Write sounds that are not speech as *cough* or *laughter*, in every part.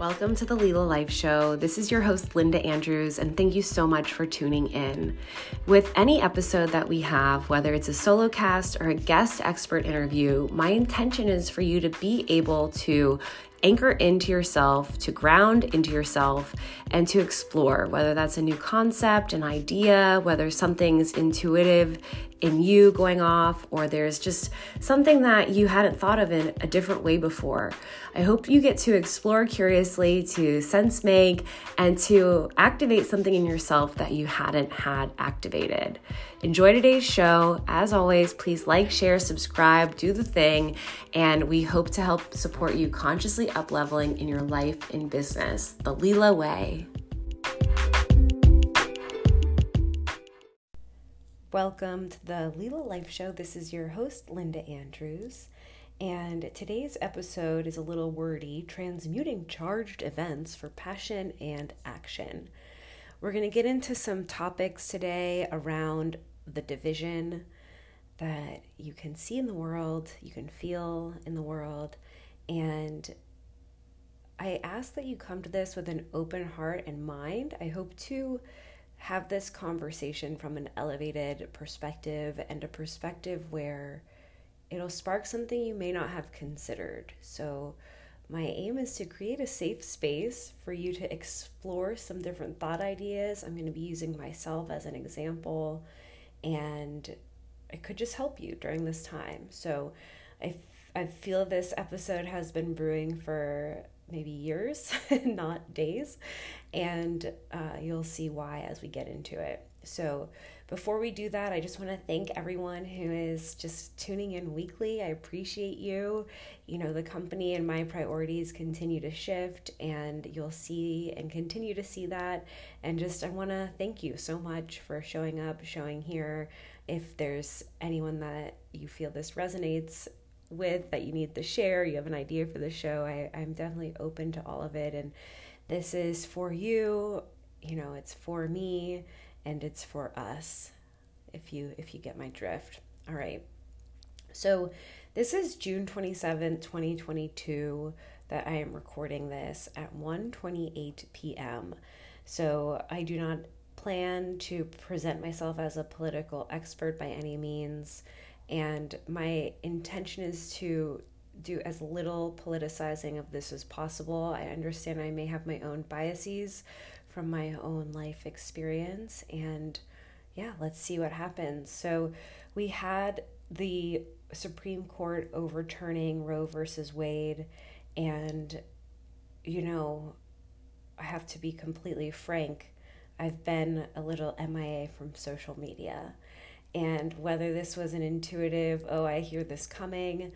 Welcome to the Lila Life Show. This is your host, Linda Andrews, and thank you so much for tuning in. With any episode that we have, whether it's a solo cast or a guest expert interview, my intention is for you to be able to anchor into yourself, to ground into yourself, and to explore whether that's a new concept, an idea, whether something's intuitive in you going off, or there's just something that you hadn't thought of in a different way before. I hope you get to explore curiously, to sense make, and to activate something in yourself that you hadn't had activated. Enjoy today's show. As always, please like, share, subscribe, do the thing, and we hope to help support you consciously up leveling in your life and business the Lila way. Welcome to the Lila Life Show. This is your host, Linda Andrews. And today's episode is a little wordy transmuting charged events for passion and action. We're going to get into some topics today around the division that you can see in the world, you can feel in the world. And I ask that you come to this with an open heart and mind. I hope to have this conversation from an elevated perspective and a perspective where it'll spark something you may not have considered. So, my aim is to create a safe space for you to explore some different thought ideas. I'm going to be using myself as an example, and it could just help you during this time. So, I, I feel this episode has been brewing for maybe years, *laughs* not days. And uh, you'll see why as we get into it. So, before we do that, I just want to thank everyone who is just tuning in weekly. I appreciate you. You know, the company and my priorities continue to shift, and you'll see and continue to see that. And just, I want to thank you so much for showing up, showing here. If there's anyone that you feel this resonates with that you need to share, you have an idea for the show, I, I'm definitely open to all of it. And this is for you, you know, it's for me and it's for us if you if you get my drift. All right. So this is June 27th, 2022 that I am recording this at 1:28 p.m. So I do not plan to present myself as a political expert by any means and my intention is to do as little politicizing of this as possible. I understand I may have my own biases from my own life experience, and yeah, let's see what happens. So, we had the Supreme Court overturning Roe versus Wade, and you know, I have to be completely frank. I've been a little MIA from social media and whether this was an intuitive, oh, I hear this coming,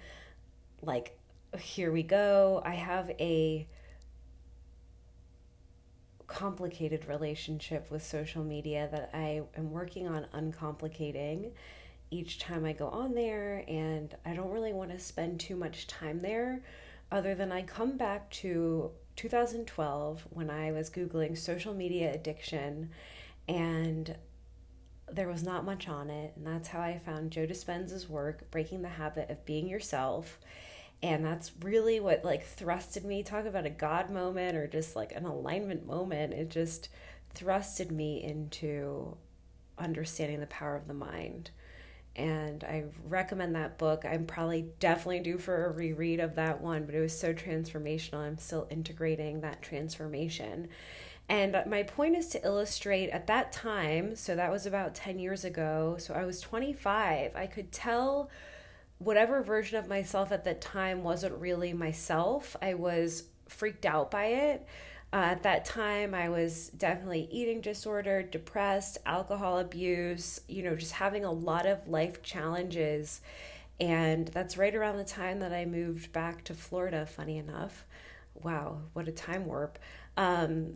like, here we go. I have a complicated relationship with social media that I am working on uncomplicating each time I go on there, and I don't really want to spend too much time there other than I come back to 2012 when I was Googling social media addiction and there was not much on it, and that's how I found Joe Dispenza's work, Breaking the Habit of Being Yourself. And that's really what like thrusted me. Talk about a God moment or just like an alignment moment. It just thrusted me into understanding the power of the mind. And I recommend that book. I'm probably definitely due for a reread of that one, but it was so transformational. I'm still integrating that transformation. And my point is to illustrate at that time, so that was about 10 years ago, so I was 25, I could tell whatever version of myself at that time wasn't really myself. I was freaked out by it. Uh, at that time, I was definitely eating disorder, depressed, alcohol abuse, you know, just having a lot of life challenges. And that's right around the time that I moved back to Florida, funny enough. Wow, what a time warp. Um,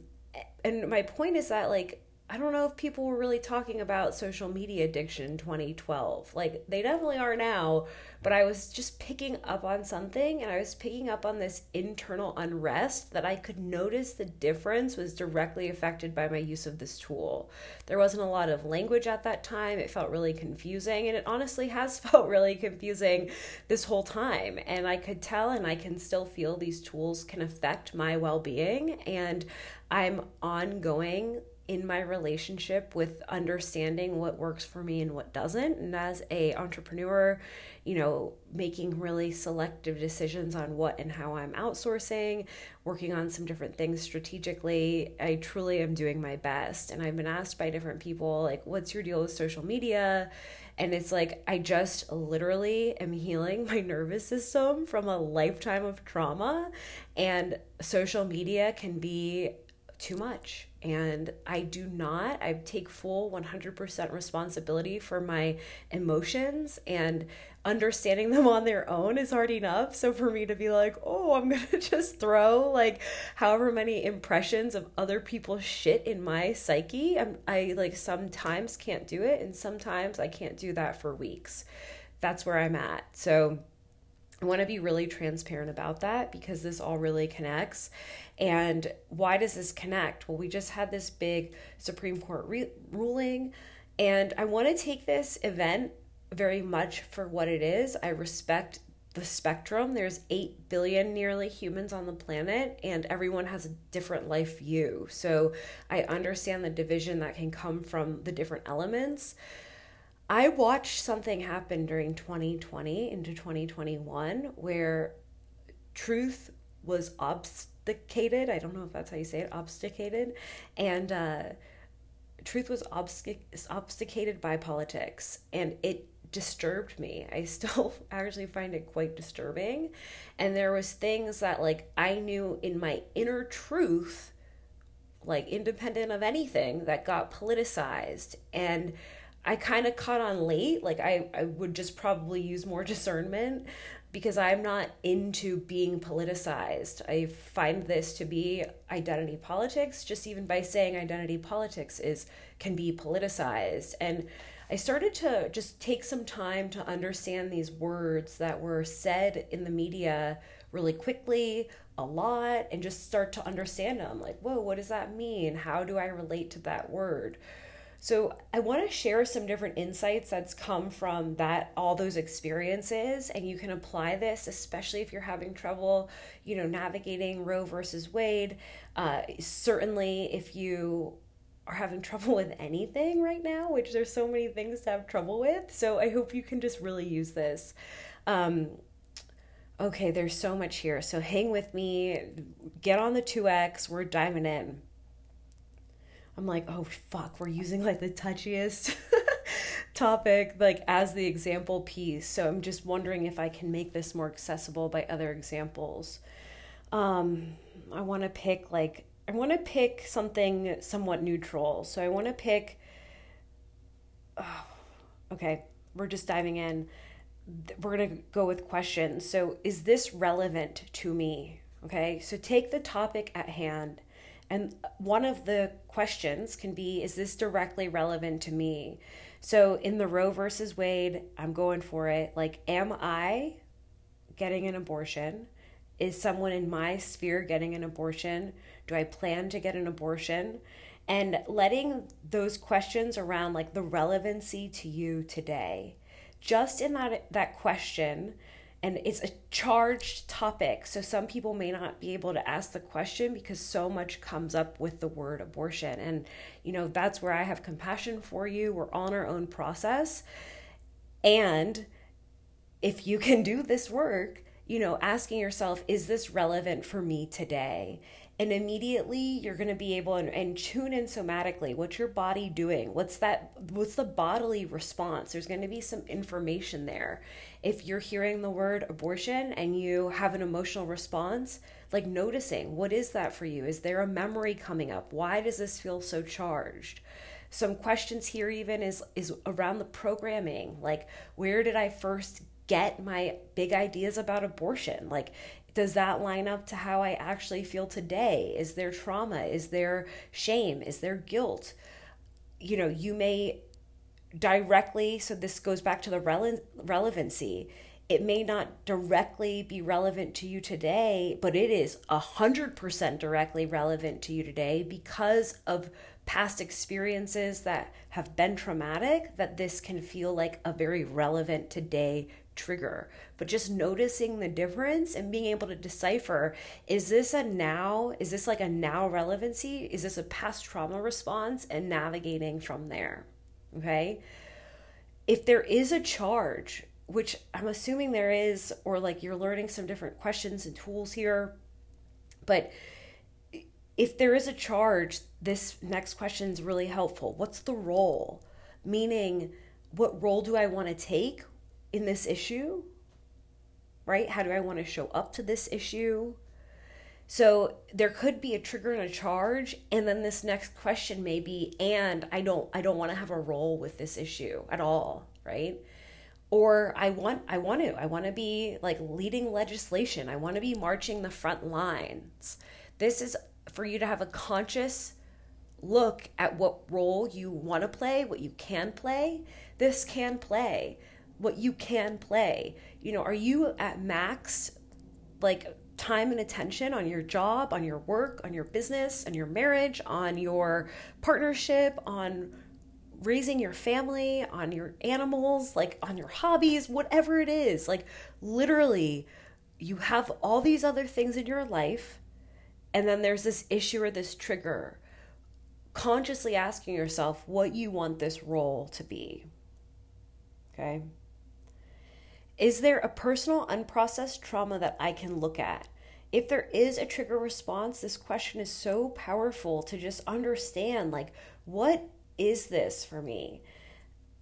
and my point is that like I don't know if people were really talking about social media addiction in 2012. Like they definitely are now, but I was just picking up on something and I was picking up on this internal unrest that I could notice the difference was directly affected by my use of this tool. There wasn't a lot of language at that time. It felt really confusing and it honestly has *laughs* felt really confusing this whole time. And I could tell and I can still feel these tools can affect my well-being and I'm ongoing in my relationship with understanding what works for me and what doesn't. And as a entrepreneur you know making really selective decisions on what and how i'm outsourcing working on some different things strategically i truly am doing my best. And i've been asked by different people like what's your deal with social media? And it's like i just literally am healing *laughs* my nervous system from a lifetime of trauma. And social media can be too much and I do not. I take full 100% responsibility for my emotions and understanding them on their own is hard enough. So for me to be like, oh, I'm to *laughs* just throw like however many impressions of other people's shit in my psyche, I'm, I like sometimes can't do it. And sometimes I can't do that for weeks. That's where I'm at. So I want to be really transparent about that because this all really connects. And why does this connect? Well, we just had this big Supreme Court re- ruling, and I want to take this event very much for what it is. I respect the spectrum. There's 8 billion nearly humans on the planet, and everyone has a different life view. So I understand the division that can come from the different elements. I watched something happen during 2020 into 2021 where truth was obfuscated. I don't know if that's how you say it, obfuscated. And uh, truth was obfuscated by politics. And it disturbed me. I still *laughs* actually find it quite disturbing. And there was things that like I knew in my inner truth, like independent of anything, that got politicized. And I kind of caught on late. Like I, I would just probably use more *laughs* discernment because I'm not into being politicized. I find this to be identity politics. Just even by saying identity politics is can be politicized. And I started to just take some time to understand these words that were said in the media really quickly, a lot, and just start to understand them. Like, whoa, what does that mean? How do I relate to that word? So I want to share some different insights that's come from that all those experiences and you can apply this especially if you're having trouble, you know, navigating Roe versus Wade. Uh, certainly if you are having *laughs* trouble with anything right now, which there's so many things to have trouble with. So I hope you can just really use this. Um, okay, there's so much here. So hang with me, get on the 2X, we're diving in. I'm like, oh fuck, we're using like the touchiest *laughs* topic like as the example piece. So I'm just wondering if I can make this more accessible by other examples. Um, I want to pick like I want to pick something somewhat neutral. So I want to pick. Oh, okay, we're just diving in. We're gonna go with questions. So is this relevant to me? Okay, so take the topic at hand and one of the questions can be Is this directly relevant to me? So in the Roe versus Wade, I'm going for it. Like, am I getting an abortion? Is someone in my sphere getting an abortion? Do I plan to get an abortion? And letting those questions around like the relevancy to you today. Just in that that question, and it's a charged topic. So some people may not be able to ask the question because so much comes up with the word abortion. And, you know, that's where I have compassion for you. We're on our own process. And if you can do this work, you know, asking yourself, is this relevant for me today? And immediately you're going to be able and, and tune in somatically. What's your body doing? What's that what's the bodily response? There's going to be some information there. If you're hearing the word abortion and you have an emotional response like noticing what is that for you? Is there a memory coming up? Why does this feel so charged? Some questions here even is is around the programming. Like where did i first get my big ideas about abortion? Like does that line up to how I actually feel today? Is there trauma? Is there shame? Is there guilt? you know, you may directly, so this goes back to the rele- relevancy. It may not directly be relevant to you today, but it is 100% directly relevant to you today because of past experiences that have been traumatic, that this can feel like a very relevant today trigger. But just noticing the difference and being able to decipher is this a now, is this like a now relevancy? Is this a past trauma response? And navigating from there. Okay. If there is a charge, which I'm assuming there is, or like you're learning some different questions and tools here, but if there is a charge, this next question is really helpful. What's the role? Meaning, what role do I want to take in this issue? Right? How do I want to show up to this issue? So there could be a trigger and a charge and then this next question may be and I don't I don't want to have a role with this issue at all, right? Or I want I want to I want to be like leading legislation. I want to be marching the front lines. This is for you to have a conscious look at what role you want to play, what you can play. This can play what you can play. You know, are you at max like time and attention on your job, on your work, on your business, on your marriage, on your partnership, on raising your family, on your animals, like on your hobbies, whatever it is. Like literally, you have all these other things in your life, and then there's this issue or this trigger. Consciously asking yourself what you want this role to be. Okay. Is there a personal unprocessed trauma that I can look at? If there is a trigger response, this question is so powerful to just understand like, what is this for me?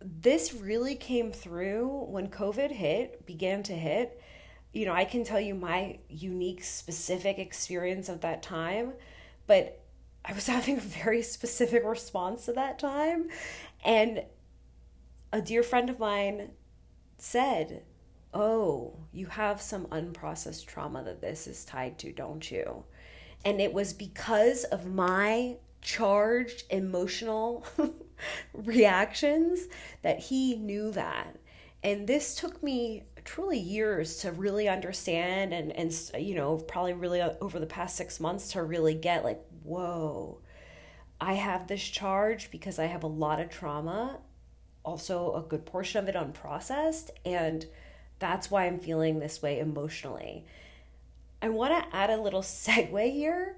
This really came through when COVID hit, began to hit. You know, I can tell you my unique, specific experience of that time, but I was *laughs* having a very specific response to that time. And a dear friend of mine said, oh, you have some unprocessed trauma that this is tied to, don't you? And it was because of my charged emotional *laughs* reactions that he knew that. And this took me truly years to really understand and and you know probably really over the past 6 months to really get like whoa I have this charge because I have a lot of trauma also a good portion of it unprocessed and that's why I'm feeling this way emotionally. I want to add a little *laughs* segue here.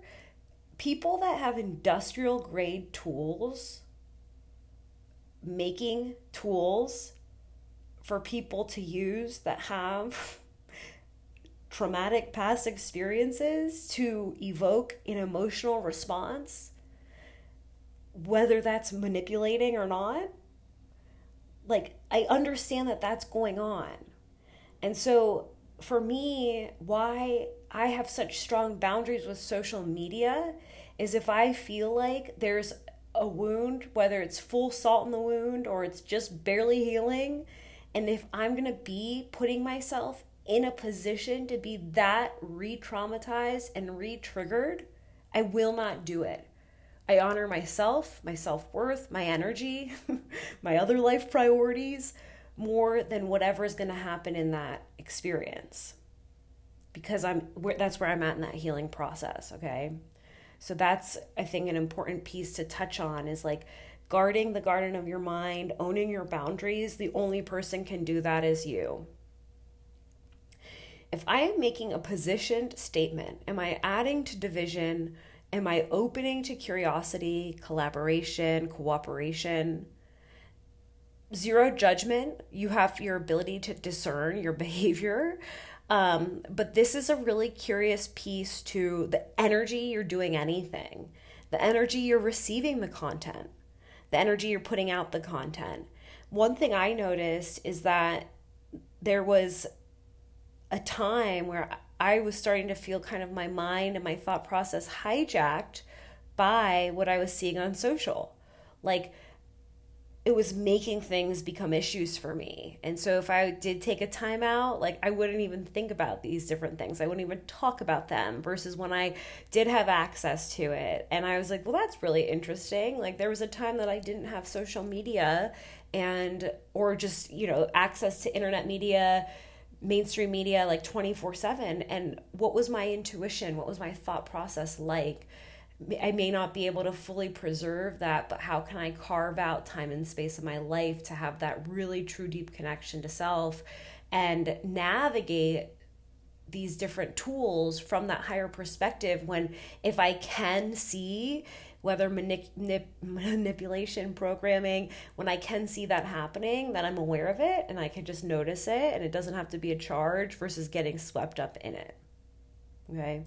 People that have industrial grade tools, making tools for people to use that have *laughs* traumatic past experiences to evoke an emotional response, whether that's manipulating or not. Like, I understand that that's going on. And so for me, why I have such strong boundaries with social media is if I feel like there's a wound, whether it's full salt in the wound or it's just barely healing, and if I'm to be putting myself in a position to be that re traumatized and re triggered, I will not do it. I honor myself, my self worth, my energy, *laughs* my other life priorities more than whatever is going to happen in that experience because I'm where that's where I'm at in that healing process, okay? So that's I think an important piece to touch on is like guarding the garden of your mind, owning your boundaries. The only person can do that is you. If I am making a positioned statement, am I adding to division? Am I opening to curiosity, collaboration, cooperation? Zero judgment. You have your ability to discern your *laughs* behavior. Um, but this is a really curious piece to the energy you're doing anything, the energy you're receiving the content, the energy you're putting out the content. One thing I noticed is that there was a time where I was starting to feel kind of my mind and my thought process hijacked by what I was seeing on social. Like, it was making things become issues for me. And so if I did take a time out, like I wouldn't even think about these different things. I wouldn't even talk about them versus when I did have access to it. And I was like, well, that's really interesting. Like there was a time that I didn't have social media and or just, you know, access to internet media, mainstream media like 24/7 and what was my intuition? What was my thought process like? I may not be able to fully preserve that, but how can I carve out time and space of my life to have that really true deep connection to self and navigate these different tools from that higher perspective when if I can see whether manip- *laughs* manipulation programming when I can see that happening that I'm aware of it and I can just notice it and it doesn't have to be a charge versus getting swept up in it. Okay?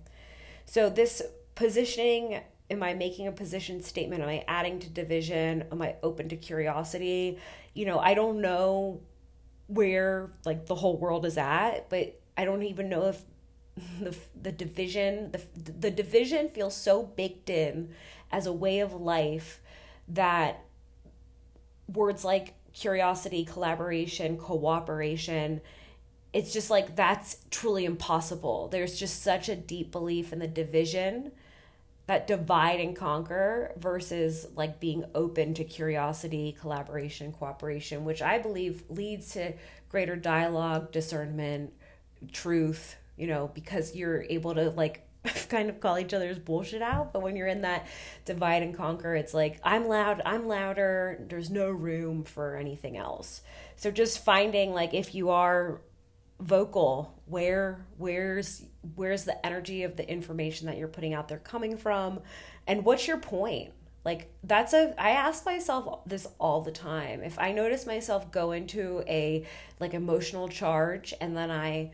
So this positioning am i making a position statement? Am i adding to division? Am i open to curiosity? You know i don't know where like the whole world is at but i don't even know if *laughs* the the division the the division feels so baked in as a way of life that words like curiosity collaboration cooperation it's just like that's truly impossible. There's just such a deep belief in the division that divide and conquer versus like being open to curiosity, collaboration, cooperation, which I believe leads to greater dialogue, discernment, truth, you know, because you're able to like *laughs* kind of call each other's bullshit out. But when you're in that divide and conquer, it's like, I'm loud, I'm louder, there's no room for anything else. So just finding like if you are vocal where where's where's the energy of the information that you're putting out there coming from and what's your point like that's a i ask myself this all the time if i notice myself go into a like emotional charge and then i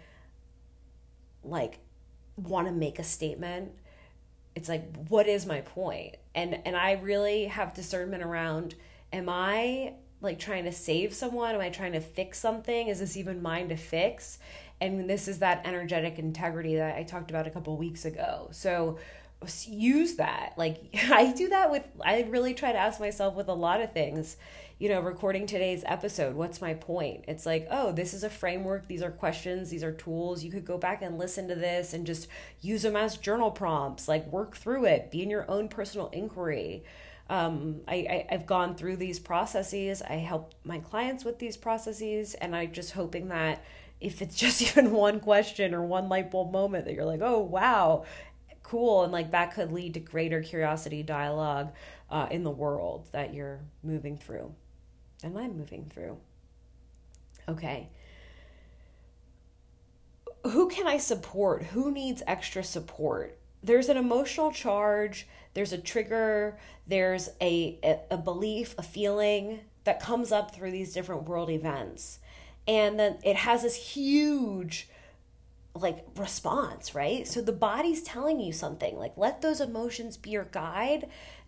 like want to make a statement it's like what is my point and and i really have discernment around am i like trying to save someone? Am I trying to fix something? Is this even mine to fix? And this is that energetic integrity that I talked about a couple weeks ago. So use that. Like *laughs* I do that with I really try to ask myself with a lot of things. You know, recording today's episode, what's my point? It's like, oh, this is a framework, these are questions, these are tools. You could go back and listen to this and just use them as journal prompts, like work through it, be in your own personal inquiry um, I, I, have gone through these processes. I help my clients with these processes, and I'm just hoping that if it's *laughs* just even one question or one light bulb moment that you're like, oh, wow, cool. And like that could lead to greater curiosity dialogue uh, in the world that you're moving through and I'm moving through. Okay. Who can I support? Who needs extra support? There's an emotional charge there's a trigger, there's a, a, a belief, a feeling that comes up through these different world events. And then it has this huge like response, right? So the body's telling you something. Like let those emotions be your guide.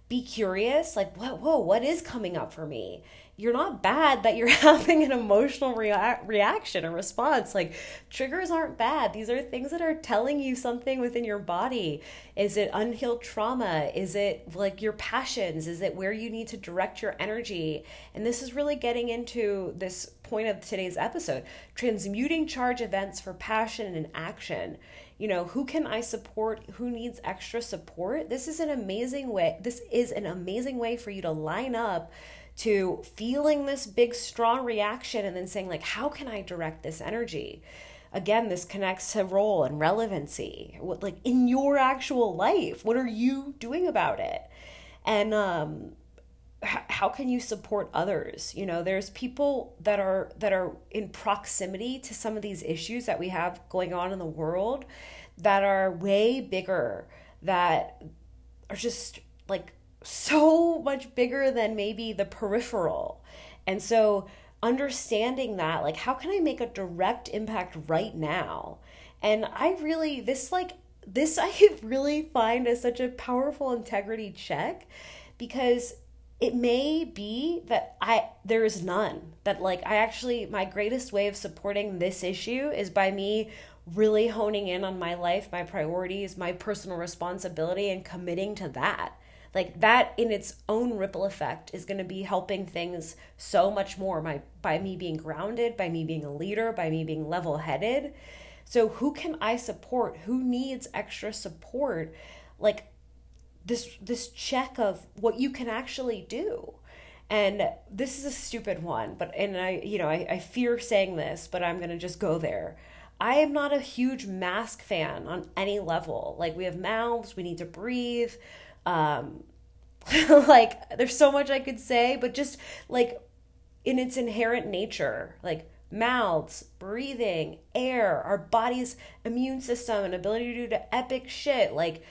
Be curious, like what whoa, what is coming up for me? You're not bad that you're *laughs* having an emotional rea- reaction or response. Like triggers aren't bad. These are things that are telling you something within your body. Is it unhealed trauma? Is it like your passions? Is it where you need to direct your energy? And this is really getting into this point of today's episode transmuting charge events for passion and action you know who can i support who needs extra support this is an amazing way this is an amazing way for you to line up to feeling this big strong reaction and then saying like how can i direct this energy? Again this connects to role and relevancy. What like in your actual life what are you doing about it? And um how can you support others? You know there's people that are that are in proximity to some of these issues that we have going on in the world that are way bigger that are just like so much bigger than maybe the peripheral. And so understanding that, like, how can I make a direct impact right now? And I really, this, like, this *laughs* I really find as such a powerful integrity check because it may be that I there is none that like I actually my greatest way of supporting this issue is by me really honing in on my life, my priorities, my personal responsibility and committing to that like that in its own ripple effect is going to be helping things so much more by, by me being grounded by me being a leader by me being level-headed. So who can i support? Who needs extra support? Like this this check of what you can actually do. And this is a stupid one but and i you know i, I fear saying this but i'm going to just go there. I am not a huge mask fan on any level. Like we have mouths, we need to breathe. Um, *laughs* like there's so much I could say, but just like in its inherent nature, like mouths, breathing, air, our body's immune system and ability to do epic shit, like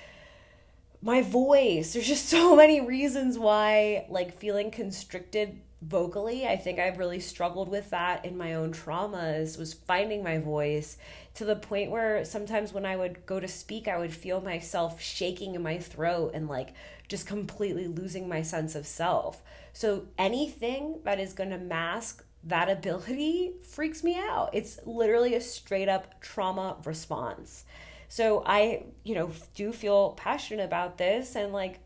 my voice. There's just *laughs* so many reasons why like feeling constricted vocally i think i've really struggled with that in my own traumas was finding my voice to the point where sometimes when i would go to speak i would feel myself shaking in my throat and like just completely losing my sense of self so anything that is going to mask that ability *laughs* freaks me out it's literally a straight up trauma response so i you know do feel passionate about this and like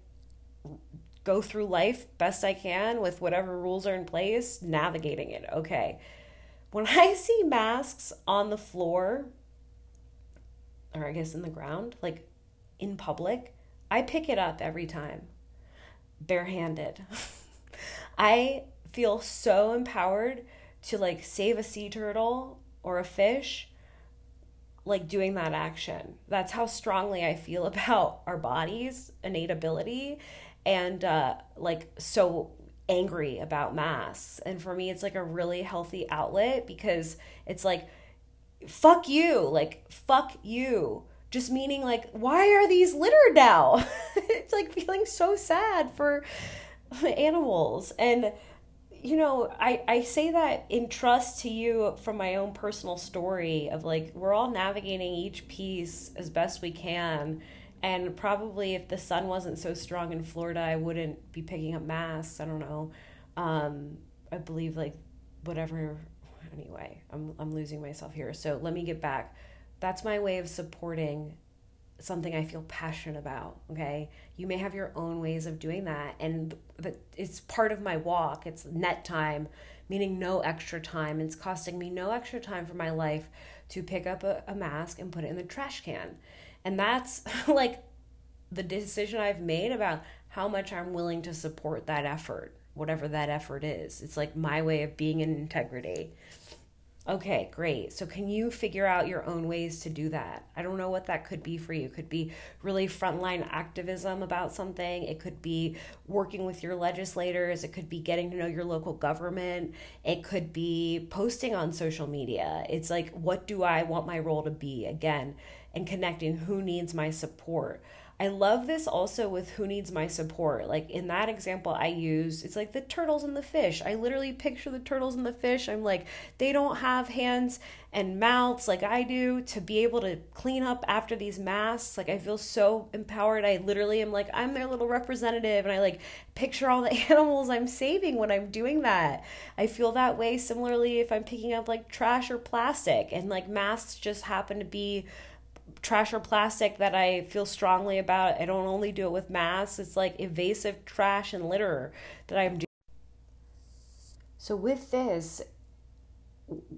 go through life best I can with whatever rules are in place, navigating it. Okay. When I see masks on the floor, or I guess in the ground, like in public, I pick it up every time, barehanded. *laughs* I feel so empowered to like save a sea turtle or a fish like doing that action. That's how strongly I feel *laughs* about our bodies' innate ability and uh, like so angry about masks. And for me, it's like a really healthy outlet because it's like, fuck you, like, fuck you. Just meaning, like, why are these littered now? *laughs* it's like feeling so sad for animals. And, you know, I, I say that in trust to you from my own personal story of like, we're all navigating each piece as best we can and probably if the sun wasn't so strong in Florida, I wouldn't be picking up masks. I don't know. Um, I believe like whatever. Anyway, I'm I'm losing myself here. So let me get back. That's my way of supporting something I feel passionate about. Okay, you may have your own ways of doing that, and but it's part of my walk. It's net time, meaning no extra time. It's costing me no extra time for my life to pick up a, a mask and put it in the trash can. And that's *laughs* like the decision I've made about how much I'm willing to support that effort, whatever that effort is. It's like my way of being in integrity. Okay, great. So, can you figure out your own ways to do that? I don't know what that could be for you. It could be really frontline activism about something. It could be working with your legislators. It could be getting to know your local government. It could be posting on social media. It's like, what do I want my role to be? Again, and connecting who needs my support. I love this also with who needs my support. Like in that example I use, it's like the turtles and the fish. I literally picture the turtles and the fish. I'm like, they don't have hands and mouths like I do to be able to clean up after these masks. Like I feel so empowered. I literally am like, I'm their little representative and I like picture all the *laughs* animals I'm saving when I'm doing that. I feel that way similarly if I'm picking up like trash or plastic and like masks just happen to be trash or plastic that I feel strongly about. I don't only do it with masks, it's like evasive trash and litter that I'm doing. So with this,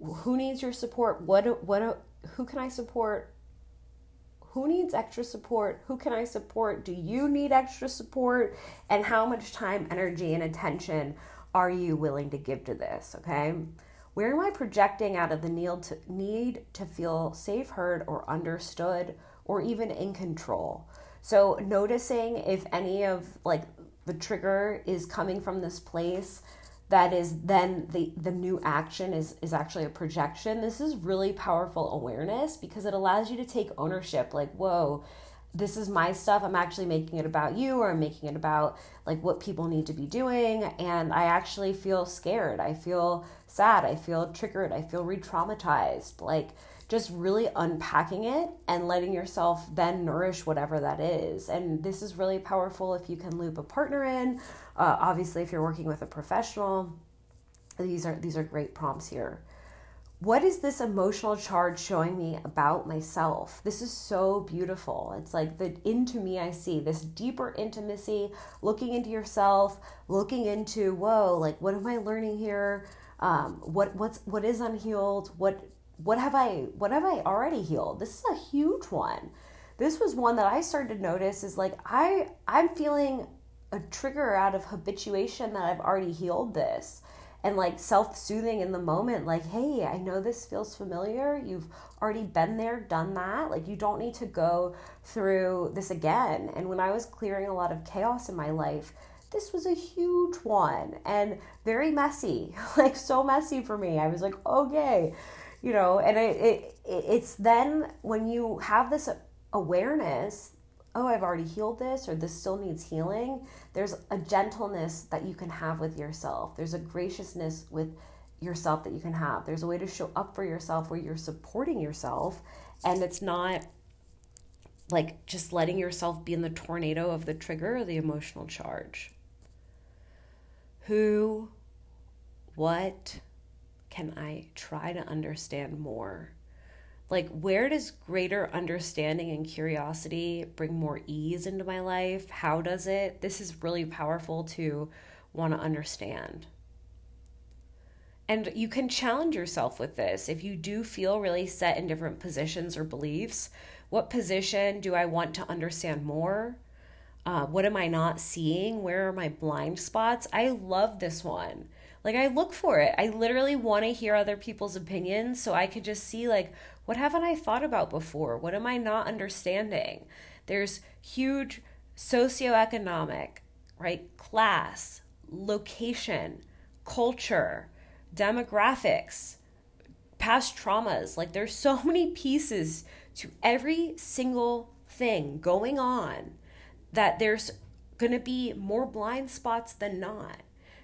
who needs your support? What what who can I support? Who needs extra support? Who can I support? Do you need extra support? And how much time, energy, and attention are you willing to give to this? Okay. Where am I projecting out of the need to, need to feel safe, heard, or understood, or even in control? So, noticing if any of like the trigger is coming from this place that is then the the new action is is actually a projection this is really powerful awareness because it allows you to take ownership like whoa this is my stuff. I'm actually making it about you or i'm making it about like what people need to be doing. And i actually feel scared. I feel sad. I feel triggered. I feel re-traumatized. Like just really unpacking it and letting yourself then nourish whatever that is. And this is really powerful if you can loop a partner in. Uh, obviously if you're working with a professional these are these are great prompts here what is this emotional charge showing me about myself? This is so beautiful. It's like the into me I see this deeper intimacy, looking into yourself, looking into whoa, like what am I learning here? Um, what what's what is unhealed? What what have I what have I already healed? This is a huge one. This was one that I started to notice is like I I'm feeling a trigger out of habituation that I've already healed this and like self-soothing in the moment like hey i know this feels familiar. You've already been there done that. Like you don't need to go through this again. And when i was clearing a lot of chaos in my life this was a huge one and very messy *laughs* like so messy for me. I was like okay you know and it, it it's then when you have this awareness oh, I've already healed this or this still needs healing, there's a gentleness that you can have with yourself. There's a graciousness with yourself that you can have. There's a way to show up for yourself where you're supporting yourself and it's not like just letting yourself be in the tornado of the trigger or the emotional charge. Who, what can I try to understand more? Like where does greater understanding and curiosity bring more ease into my life? How does it? This is really powerful to want to understand. And you can challenge yourself with this. If you do feel really set in different positions or beliefs what position do i want to understand more? Uh, what am i not seeing? Where are my blind spots? I love this one. Like I look for it. I literally want to hear other people's opinions so I could just see like what haven't I thought about before? What am I not understanding? There's huge socioeconomic, right? Class, location, culture, demographics, past traumas. Like there's so *laughs* many pieces to every single thing going on that there's going to be more blind spots than not.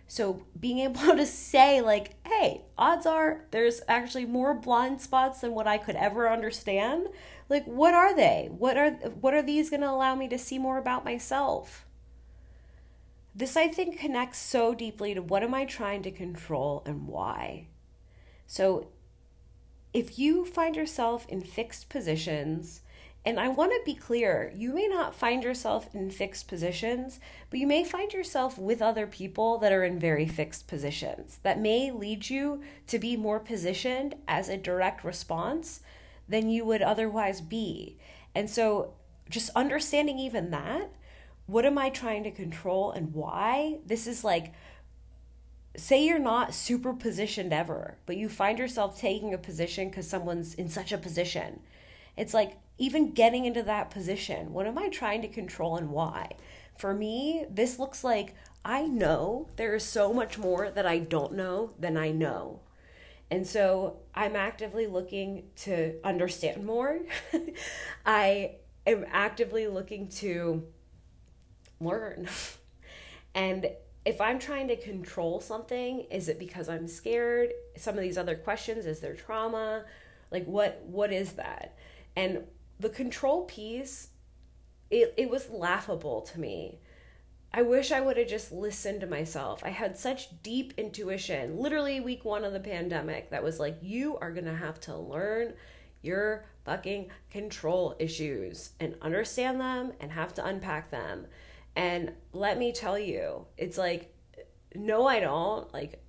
So being *laughs* able to say like, hey, odds are there's actually more blind spots than what I could ever understand. Like what are they? What are what are these going to allow me to see more about myself? This I think connects so deeply to what am I trying to control and why. So if you find yourself in fixed positions and I want to be clear you may not find yourself in fixed positions, but you may find yourself with other people that are in very fixed positions. That may lead you to be more positioned as a direct response than you would otherwise be. And so, just understanding even that, what am I trying to control and why? This is like, say you're not super positioned ever, but you find yourself taking a position because someone's in such a position. It's like, even getting into that position. What am I trying to control and why? For me, this looks like I know there is so much more that I don't know than I know. And so I'm actively looking to understand more. *laughs* I am actively looking to learn. *laughs* and if I'm trying to control something, is it because I'm scared? Some of these other questions, is there trauma? Like what what is that? And the control piece, it, it was laughable to me. I wish I would have just listened to myself. I had such deep intuition, literally week one of the pandemic, that was like, you are to have to learn your fucking control issues and understand them and have to unpack them. And let me tell you, it's like, no, I don't. Like,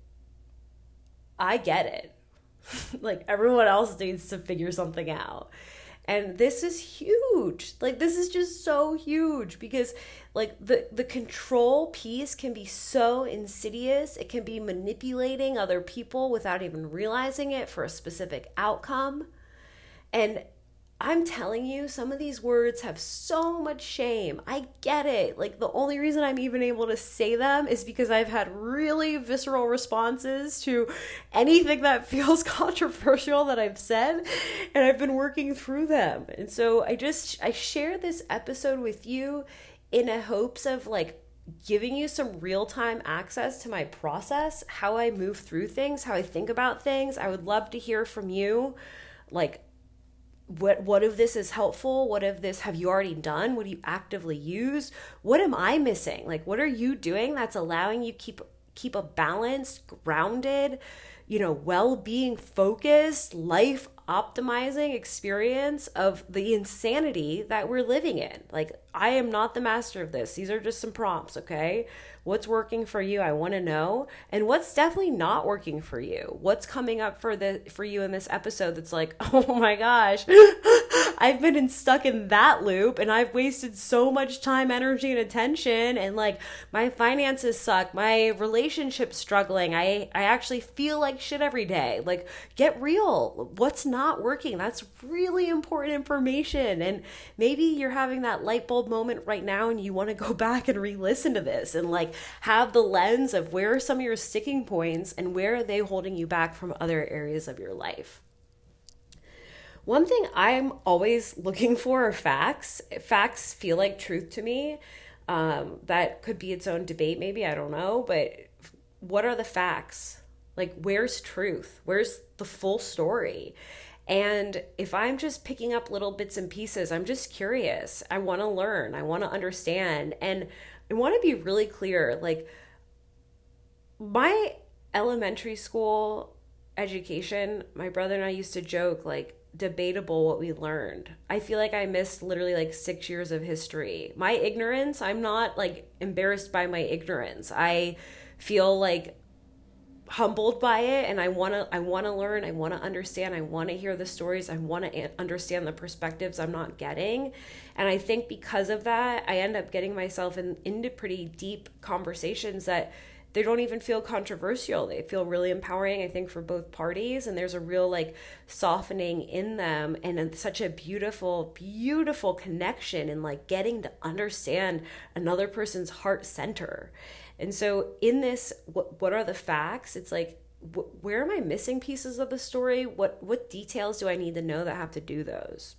I get it. *laughs* like, everyone else needs to figure something out. And this is huge. Like this is just so huge because like the the control piece can be so insidious. It can be manipulating other people without even realizing it for a specific outcome. And I'm telling you, some of these words have so much shame. I get it. Like, the only reason I'm even able to say them is because I've had really visceral responses to anything that *laughs* feels controversial that I've said, and I've been working through them. And so I just, I share this episode with you in a hopes of like giving you some real time access to my process, how I move through things, how I think about things. I would love to hear from you. Like, what what of this is helpful what of this have you already done what do you actively use what am i missing like what are you doing that's allowing you keep keep a balanced grounded you know, well being focused, life optimizing experience of the insanity that we're living in. Like, I am not the master of this. These are just some prompts, okay? What's working for you? I want to know. And what's definitely not working for you? What's coming up for the for you in this episode that's like, *laughs* "Oh my gosh, *laughs* I've been in, stuck in that loop and I've wasted so much time, energy and attention and like my finances suck, my relationship's struggling. I I actually feel like shit every day." Like, get real. What's not working? That's really important information. And maybe you're having that light bulb moment right now and you want to go *laughs* back and re-listen to this and like have the lens of where are some of your sticking points and where are they holding you back from other areas of your life. One thing I'm always looking for are facts. Facts feel like truth to me. Um, that could be its own debate, maybe. I don't know. But what are the facts? Like, where's truth? Where's the full story? And if I'm just picking up little bits and pieces, I'm just curious. I want to learn. I want to understand. And I want to be really clear like my elementary school education, my brother and I used to joke like debatable what we learned. I feel like I missed literally like 6 years of history. My ignorance, I'm not like embarrassed by my ignorance. I feel like humbled by it and I want to I want to learn, I want to understand, I want to hear the stories, I want to understand the perspectives I'm not getting. And I think because of that, I end up getting myself in, into pretty deep conversations that they don't even feel controversial. They feel really empowering, I think, for both parties. And there's a real like softening in them and such a beautiful, beautiful connection in like getting to understand another person's heart center. And so, in this, what, what are the facts? It's like, wh- where am I missing pieces of the story? What, what details do I need to know that have to do those?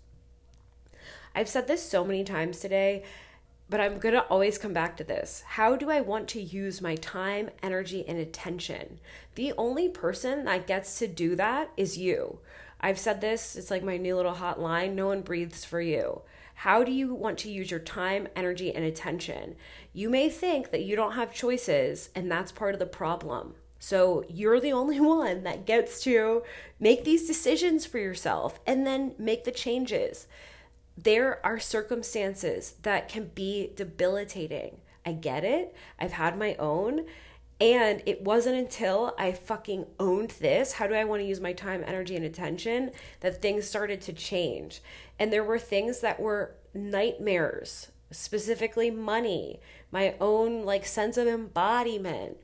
I've said this so many times today, but I'm going to always come back to this. How do I want to use my time, energy, and attention? The only person that gets to do that is you. I've said this, it's like my new little hotline no one breathes for you. How do you want to use your time, energy, and attention? You may think that you don't have choices, and that's part of the problem. So you're the only *laughs* one that gets to make these decisions for yourself and then make the changes. There are circumstances that can be debilitating. I get it. I've had my own. And it wasn't until I fucking owned this, how do I want to use my time, energy, and attention, that things started to change. And there were things that were nightmares, specifically money, my own like sense of embodiment,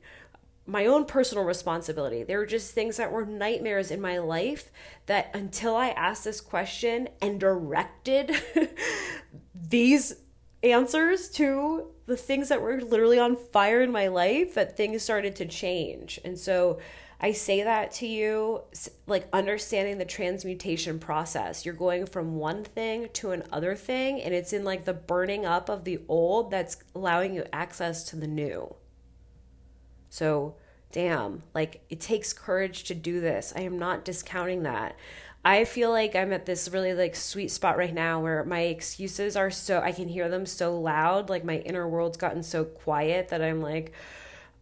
my own personal responsibility. There were just things that were nightmares in my life that until I asked this question and directed *laughs* these answers to the things that were literally on fire in my life, that things started to change. And so I say that to you, like understanding the transmutation process. You're going from one thing to another thing, and it's in like the burning up of the old that's allowing you access to the new. So, damn, like it takes courage to do this. I am not discounting that. I feel like I'm at this really like sweet spot right now where my excuses are so I can hear them so loud, like my inner world's gotten so quiet that I'm like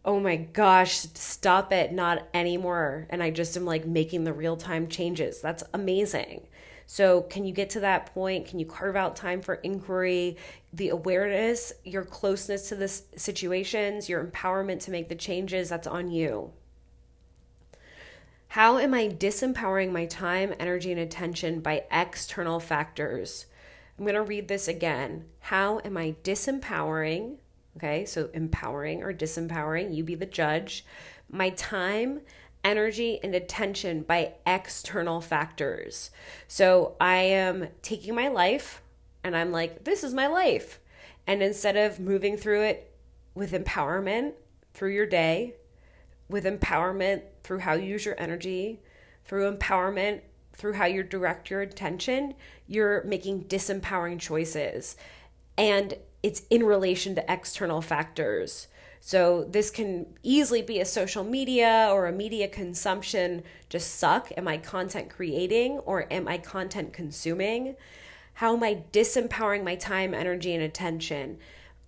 oh my gosh, stop it, not anymore. And I just am like making the real time changes. That's amazing. So, can you get to that point? Can you carve out time for inquiry, the awareness, your closeness to the situations, your empowerment to make the changes? That's on you. How am I disempowering my time, energy, and attention by external factors? I'm going to read this again. How am I disempowering Okay, so empowering or disempowering, you be the judge. My time, energy, and attention by external factors. So I am taking my life and I'm like, this is my life. And instead of moving through it with empowerment through your day, with empowerment through how you use your energy, through empowerment through how you direct your attention, you're making disempowering choices. And it's in relation to external factors. So this can easily be a social media or a media consumption just suck. Am I content creating or am I content consuming? How am I disempowering my time, energy, and attention?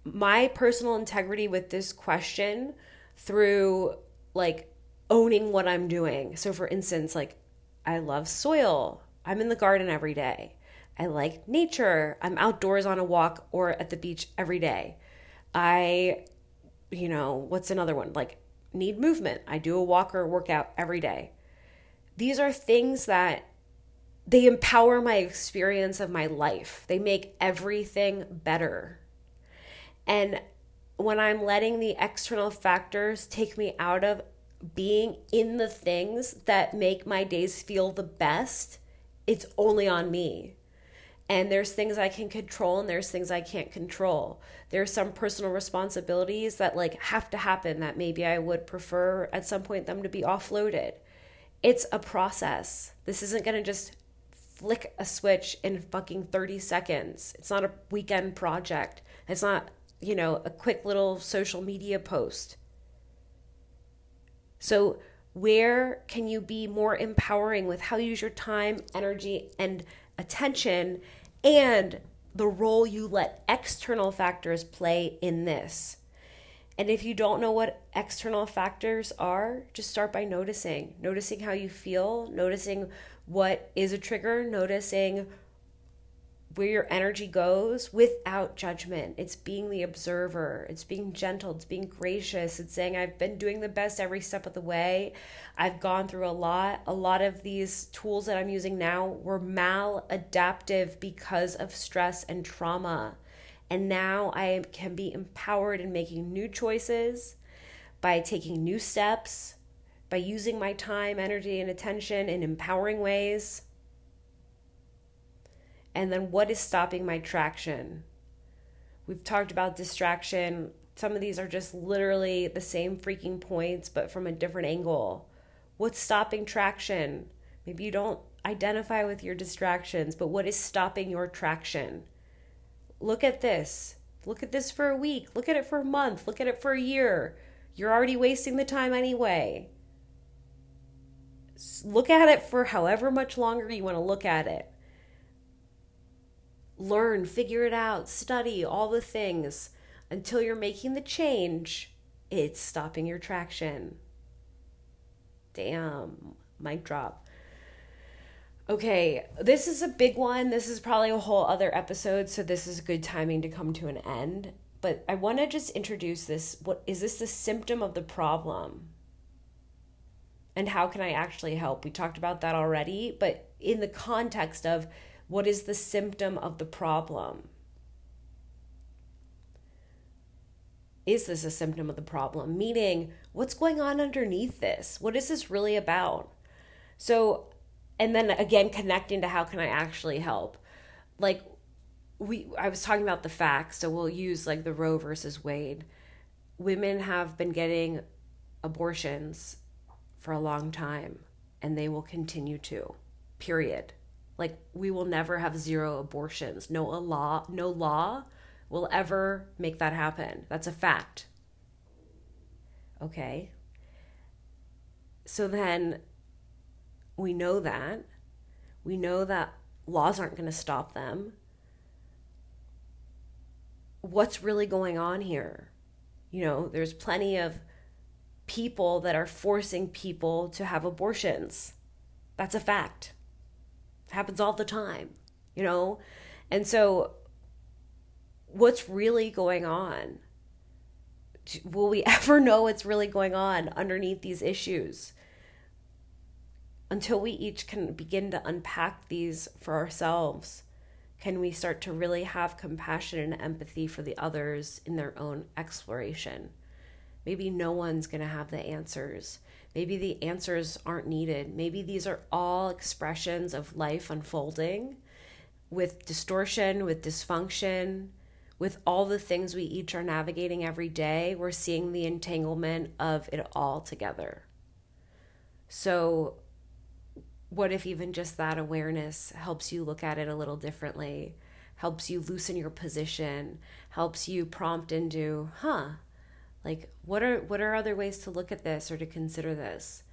My personal integrity with this question through like owning what I'm doing. So, for instance, like I love soil, I'm in the garden every day. I like nature, I'm outdoors on a walk or at the beach every day. I, you know, what's another one? Like, need movement. I do a walk or a workout every day. These are things that they empower my experience of my life. They make everything better. And when I'm letting the external factors take me out of being in the things that make my days feel the best, it's only on me. And there's things I can control and there's things I can't control. There's some personal responsibilities that like have to happen that maybe I would prefer at some point them to be offloaded. It's a process. This isn't going to just flick a switch in fucking 30 seconds. It's not a weekend project. It's not, you know, a quick little social media post. So, where can you be more empowering with how you use your time, energy, and attention and the role you let external factors play in this. And if you don't know what external factors are, just start by noticing. Noticing how you feel, noticing what is a trigger, noticing where your energy goes without judgment. It's being the observer, it's being gentle, it's being gracious, it's saying, I've been doing the best every step of the way. I've gone through a lot. A lot of these tools that I'm using now were maladaptive because of stress and trauma. And now I can be empowered in making new choices by taking new steps, by using my time, energy, and attention in empowering ways and then what is stopping my traction? We've talked about distraction. Some of these are just literally the same freaking points, but from a different angle. What's stopping traction? Maybe you don't identify with your distractions, but what is stopping your traction? Look at this. Look at this for a week. Look at it for a month. Look at it for a year. You're already wasting the time anyway. Look at it for however much longer you want to look at it learn, figure it out, study all the things until you're making the change. It's stopping your traction. Damn, mic drop. Okay, this is a big one. This is probably a whole other episode, so this is good timing to come to an end. But I want to just introduce this. What is this the symptom of the problem? And how can I actually help? We talked about that already, but in the context of what is the symptom of the problem? Is this a symptom of the problem? Meaning, what's going on underneath this? What is this really about? So, and then again, connecting to how can I actually help? Like, we, I was talking about the facts, so we'll use like the Roe versus Wade. Women have been getting abortions for a long time, and they will continue to, period. Like we will never have zero abortions. No law, no law will ever make that happen. That's a fact. Okay. So then we know that. We know that laws aren't going to stop them. What's really going on here? You know, there's plenty of people that are forcing people to have abortions. That's a fact happens all the time, you know? And so, what's really going on? Will we *laughs* ever know what's really going on underneath these issues? Until we each can begin to unpack these for ourselves, can we start to really have compassion and empathy for the others in their own exploration? Maybe no one's going to have the answers. Maybe the answers aren't needed. Maybe these are all expressions of life unfolding with distortion, with dysfunction, with all the things we each are navigating every day. We're seeing the entanglement of it all together. So, what if even just that awareness helps you look at it a little differently, helps you loosen your position, helps you prompt into, huh, like what are what are other ways to look at this or to consider this?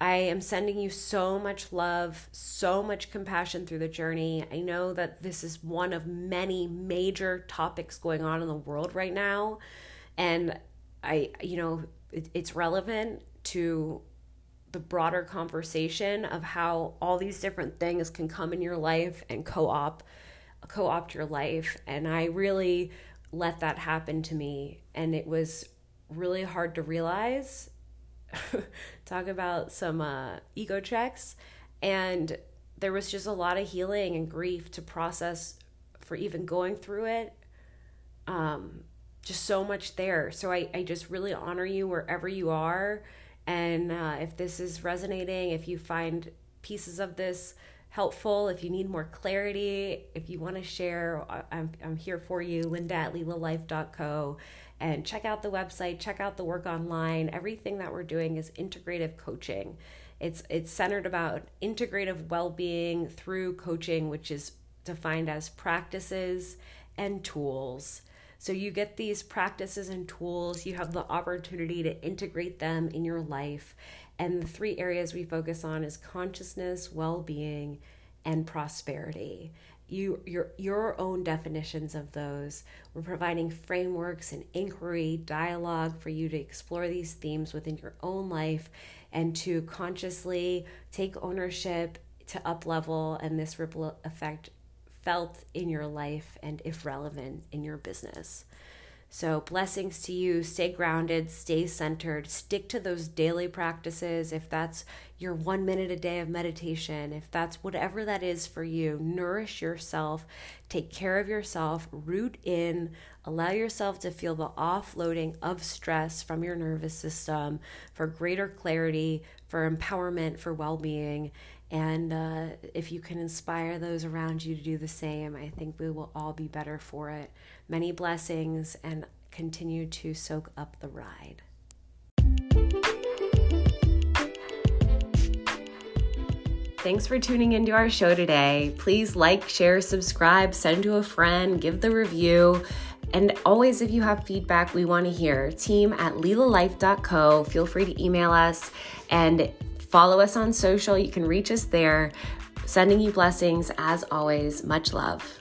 I am sending you so much love, so much compassion through the journey. I know that this is one of many major topics going on in the world right now. And I, you know, it, it's relevant to the broader conversation of how all these different things can come in your life and co-op co-opt your life and I really let that happen to me and it was really hard to realize. *laughs* Talk about some uh, ego checks. And there was just a lot of healing and grief to process for even going through it. Um, just so much there. So I, I just really honor you wherever you are. And uh, if this is resonating if you find pieces of this helpful, if you need more clarity, if you want to share, I'm, I'm here for you, linda at lilalife.co. And check out the website, check out the work online. Everything that we're doing is integrative coaching. It's, it's centered about integrative well being through coaching, which is defined as practices and tools. So you get these practices and tools, you have the opportunity to integrate them in your life and the three areas we focus on is consciousness, well-being, and prosperity. You your your own definitions of those. We're providing frameworks and inquiry, dialogue for you to explore these themes within your own life and to consciously take ownership to up level and this ripple effect felt in your life and if relevant in your business. So, blessings to you. Stay grounded, stay centered, stick to those daily practices. If that's your one minute a day of meditation, if that's whatever that is for you, nourish yourself, take care of yourself, root in, allow yourself to feel the offloading of stress from your nervous system for greater clarity, for empowerment, for well being. And uh, if you can inspire those around you to do the same, I think we will all be better for it. Many blessings and continue to soak up the ride. Thanks for tuning into our show today. Please like, share, subscribe, send to a friend, give the review. And always, if you have feedback, we want to hear. Team at lilalife.co. Feel free to email us and Follow us on social. You can reach us there. Sending you blessings as always. Much love.